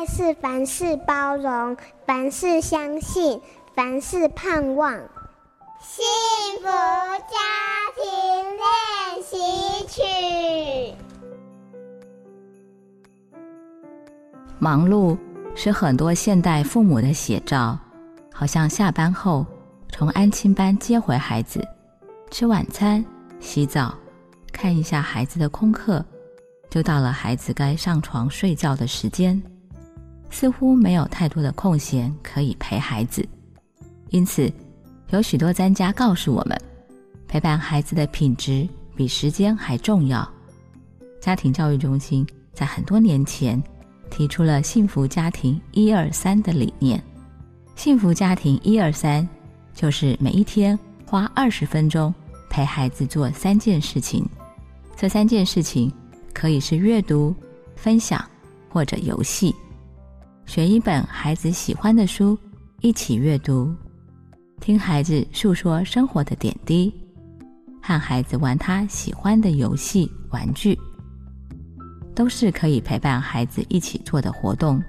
爱是凡事包容，凡事相信，凡事盼望。幸福家庭练习曲。忙碌是很多现代父母的写照，好像下班后从安亲班接回孩子，吃晚餐、洗澡，看一下孩子的功课，就到了孩子该上床睡觉的时间，似乎没有太多的空闲可以陪孩子。因此，有许多专家告诉我们，陪伴孩子的品质比时间还重要。家庭教育中心在很多年前提出了“幸福家庭一二三”的理念。幸福家庭一二三，就是每一天花二十分钟陪孩子做三件事情。这三件事情可以是阅读、分享或者游戏。选一本孩子喜欢的书，一起阅读；听孩子诉说生活的点滴；和孩子玩他喜欢的游戏玩具，都是可以陪伴孩子一起做的活动。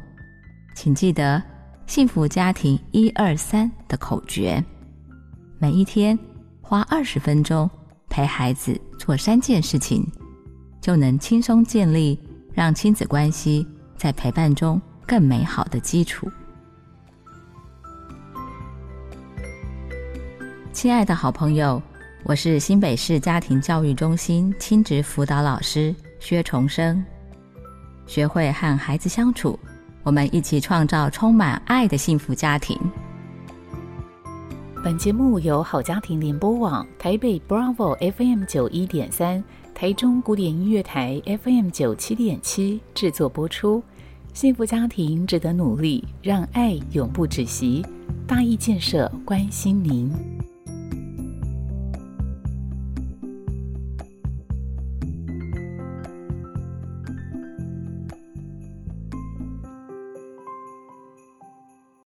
请记得“幸福家庭一二三”的口诀，每一天花二十分钟。陪孩子做三件事情，就能轻松建立让亲子关系在陪伴中更美好的基础。亲爱的好朋友，我是新北市家庭教育中心亲职辅导老师薛重生。学会和孩子相处，我们一起创造充满爱的幸福家庭。本节目由好家庭联播网台北 Bravo FM 九一点三、台中古典音乐台 FM 九七点七制作播出。幸福家庭值得努力，让爱永不止息。大义建设关心您。